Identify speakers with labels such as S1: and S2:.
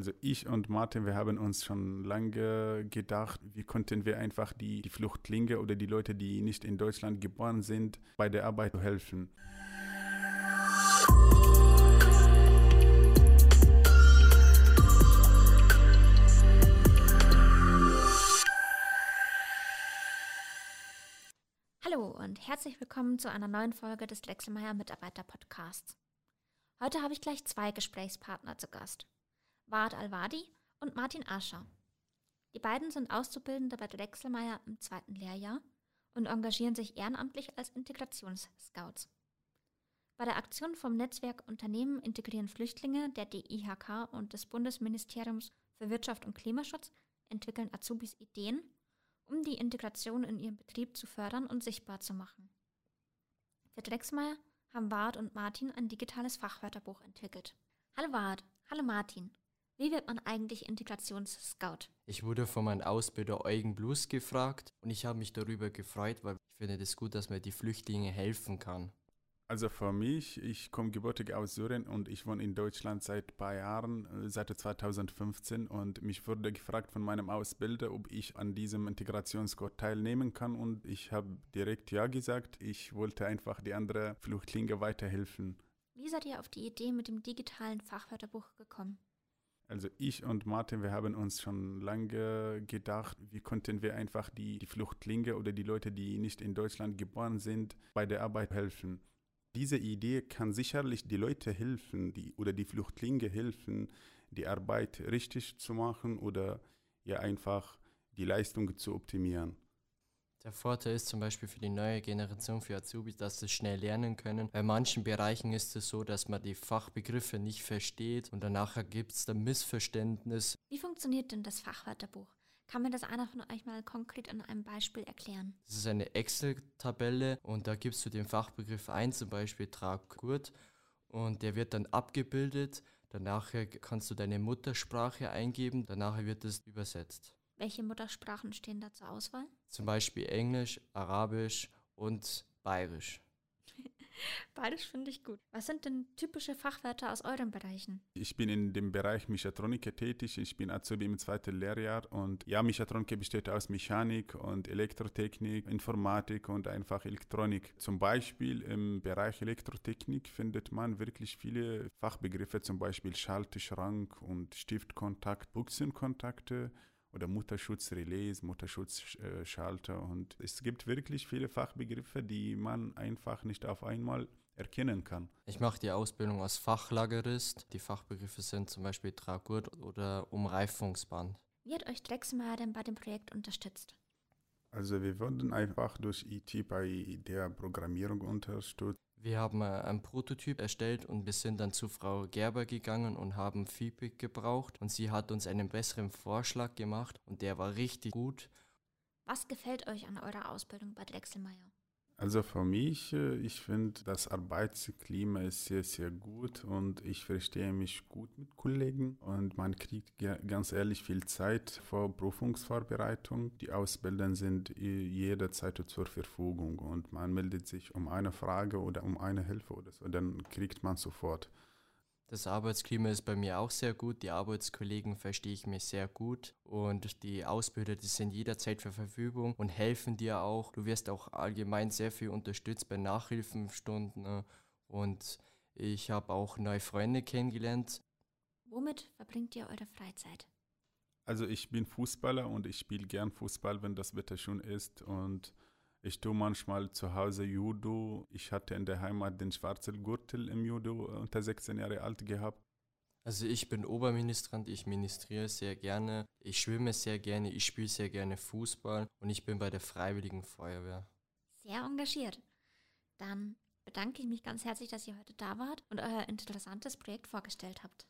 S1: Also ich und Martin, wir haben uns schon lange gedacht, wie konnten wir einfach die, die Flüchtlinge oder die Leute, die nicht in Deutschland geboren sind, bei der Arbeit helfen.
S2: Hallo und herzlich willkommen zu einer neuen Folge des Lexelmeier Mitarbeiter Podcasts. Heute habe ich gleich zwei Gesprächspartner zu Gast. Ward Alwadi und Martin Ascher. Die beiden sind Auszubildende bei der Wechselmeier im zweiten Lehrjahr und engagieren sich ehrenamtlich als Integrationsscouts. Bei der Aktion vom Netzwerk Unternehmen integrieren Flüchtlinge der DIHK und des Bundesministeriums für Wirtschaft und Klimaschutz entwickeln Azubis Ideen, um die Integration in ihrem Betrieb zu fördern und sichtbar zu machen. Für Drexmeier haben Ward und Martin ein digitales Fachwörterbuch entwickelt. Hallo Ward, hallo Martin. Wie wird man eigentlich Integrationsscout?
S3: Ich wurde von meinem Ausbilder Eugen Blues gefragt und ich habe mich darüber gefreut, weil ich finde es das gut, dass man die Flüchtlinge helfen kann.
S1: Also für mich, ich komme gebürtig aus Syrien und ich wohne in Deutschland seit ein paar Jahren, äh, seit 2015 und mich wurde gefragt von meinem Ausbilder, ob ich an diesem Integrationskurs teilnehmen kann und ich habe direkt ja gesagt, ich wollte einfach die anderen Flüchtlinge weiterhelfen.
S2: Wie seid ihr auf die Idee mit dem digitalen Fachwörterbuch gekommen?
S1: Also ich und Martin, wir haben uns schon lange gedacht, wie konnten wir einfach die, die Flüchtlinge oder die Leute, die nicht in Deutschland geboren sind, bei der Arbeit helfen. Diese Idee kann sicherlich die Leute helfen, die oder die Flüchtlinge helfen, die Arbeit richtig zu machen oder ja einfach die Leistung zu optimieren.
S3: Der Vorteil ist zum Beispiel für die neue Generation, für Azubis, dass sie schnell lernen können. Bei manchen Bereichen ist es so, dass man die Fachbegriffe nicht versteht und danach gibt es dann Missverständnis.
S2: Wie funktioniert denn das Fachwörterbuch? Kann mir das einer von euch mal konkret an einem Beispiel erklären?
S3: Das ist eine Excel-Tabelle und da gibst du den Fachbegriff ein, zum Beispiel Traggurt und der wird dann abgebildet. Danach kannst du deine Muttersprache eingeben, danach wird es übersetzt.
S2: Welche Muttersprachen stehen da zur Auswahl?
S3: Zum Beispiel Englisch, Arabisch und Bayerisch.
S2: Bayerisch finde ich gut. Was sind denn typische Fachwörter aus euren Bereichen?
S1: Ich bin in dem Bereich Mechatronik tätig. Ich bin Azubi im zweiten Lehrjahr und ja, Mechatronik besteht aus Mechanik und Elektrotechnik, Informatik und einfach Elektronik. Zum Beispiel im Bereich Elektrotechnik findet man wirklich viele Fachbegriffe, zum Beispiel Schaltschrank und Stiftkontakt, Buchsenkontakte oder Mutterschutzrelais, Mutterschutzschalter. Und es gibt wirklich viele Fachbegriffe, die man einfach nicht auf einmal erkennen kann.
S3: Ich mache die Ausbildung als Fachlagerist. Die Fachbegriffe sind zum Beispiel Tragurt oder Umreifungsband.
S2: Wie hat euch Drexmeier denn bei dem Projekt unterstützt?
S1: Also wir wurden einfach durch IT bei der Programmierung unterstützt.
S3: Wir haben einen Prototyp erstellt und wir sind dann zu Frau Gerber gegangen und haben Feedback gebraucht und sie hat uns einen besseren Vorschlag gemacht und der war richtig gut.
S2: Was gefällt euch an eurer Ausbildung bei Drechselmeier?
S1: Also für mich, äh, ich finde, das Arbeitsklima ist sehr, sehr gut und ich verstehe mich gut mit Kollegen und man kriegt ganz ehrlich viel Zeit vor Prüfungsvorbereitung. Die Ausbilder sind jederzeit zur Verfügung und man meldet sich um eine Frage oder um eine Hilfe oder so, dann kriegt man sofort.
S3: Das Arbeitsklima ist bei mir auch sehr gut. Die Arbeitskollegen verstehe ich mir sehr gut. Und die Ausbilder, die sind jederzeit zur Verfügung und helfen dir auch. Du wirst auch allgemein sehr viel unterstützt bei Nachhilfenstunden. Ne? Und ich habe auch neue Freunde kennengelernt.
S2: Womit verbringt ihr eure Freizeit?
S1: Also ich bin Fußballer und ich spiele gern Fußball, wenn das Wetter schön ist. Und ich tue manchmal zu Hause Judo. Ich hatte in der Heimat den schwarzen Gürtel im Judo unter 16 Jahre alt gehabt.
S3: Also ich bin Oberministrant, ich ministriere sehr gerne, ich schwimme sehr gerne, ich spiele sehr gerne Fußball und ich bin bei der Freiwilligen Feuerwehr.
S2: Sehr engagiert. Dann bedanke ich mich ganz herzlich, dass ihr heute da wart und euer interessantes Projekt vorgestellt habt.